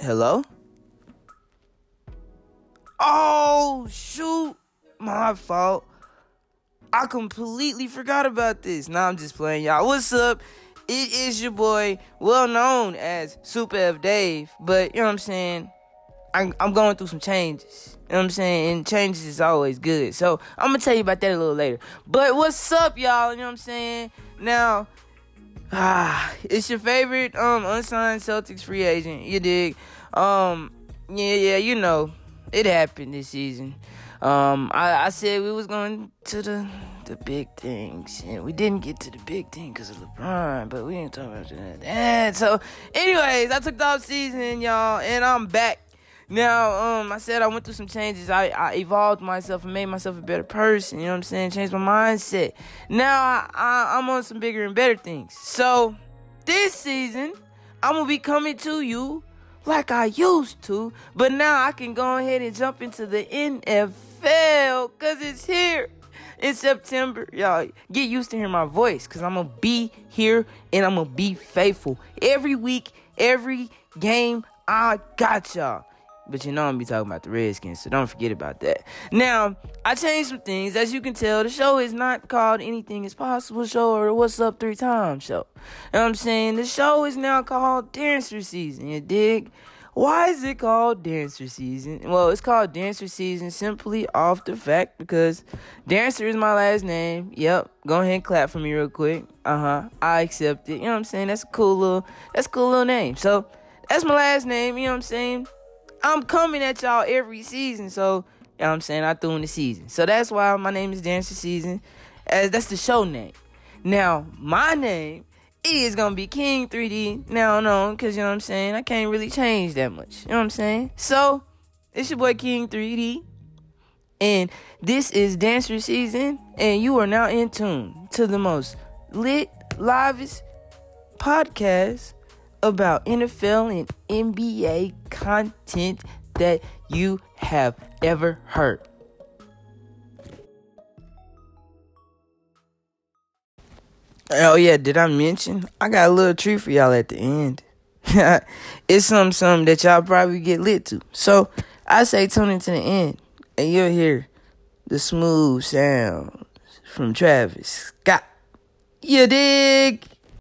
Hello? Oh, shoot. My fault. I completely forgot about this. Now I'm just playing, y'all. What's up? It is your boy, well known as Super F Dave, but you know what I'm saying? I'm, I'm going through some changes. You know what I'm saying? And changes is always good. So I'm gonna tell you about that a little later. But what's up, y'all? You know what I'm saying? Now, ah, it's your favorite um unsigned Celtics free agent. You dig? Um, yeah, yeah, you know, it happened this season. Um, I, I said we was going to the the big things, and we didn't get to the big thing because of LeBron, but we ain't talking about that. And so, anyways, I took the off season, y'all, and I'm back. Now, um, I said I went through some changes. I, I evolved myself and made myself a better person. You know what I'm saying? Changed my mindset. Now I, I I'm on some bigger and better things. So this season, I'm gonna be coming to you like I used to, but now I can go ahead and jump into the NFL because it's here in September. Y'all get used to hearing my voice because I'm to be here and I'm to be faithful. Every week, every game, I got y'all. But you know I'm be talking about the Redskins, so don't forget about that. Now, I changed some things. As you can tell, the show is not called Anything is Possible Show or What's Up Three Times Show. You know what I'm saying? The show is now called Dancer Season, you dig? Why is it called Dancer Season? Well, it's called Dancer Season simply off the fact because Dancer is my last name. Yep. Go ahead and clap for me real quick. Uh-huh. I accept it. You know what I'm saying? That's a cool little that's a cool little name. So that's my last name, you know what I'm saying? I'm coming at y'all every season, so you know what I'm saying? I threw in the season. So that's why my name is Dancer Season. As that's the show name. Now, my name is gonna be King 3D. Now no, cause you know what I'm saying? I can't really change that much. You know what I'm saying? So it's your boy King 3D. And this is Dancer Season, and you are now in tune to the most lit, livest podcast about NFL and NBA content that you have ever heard. Oh yeah, did I mention? I got a little treat for y'all at the end. it's something, something that y'all probably get lit to. So I say tune into the end, and you'll hear the smooth sounds from Travis Scott. You dig?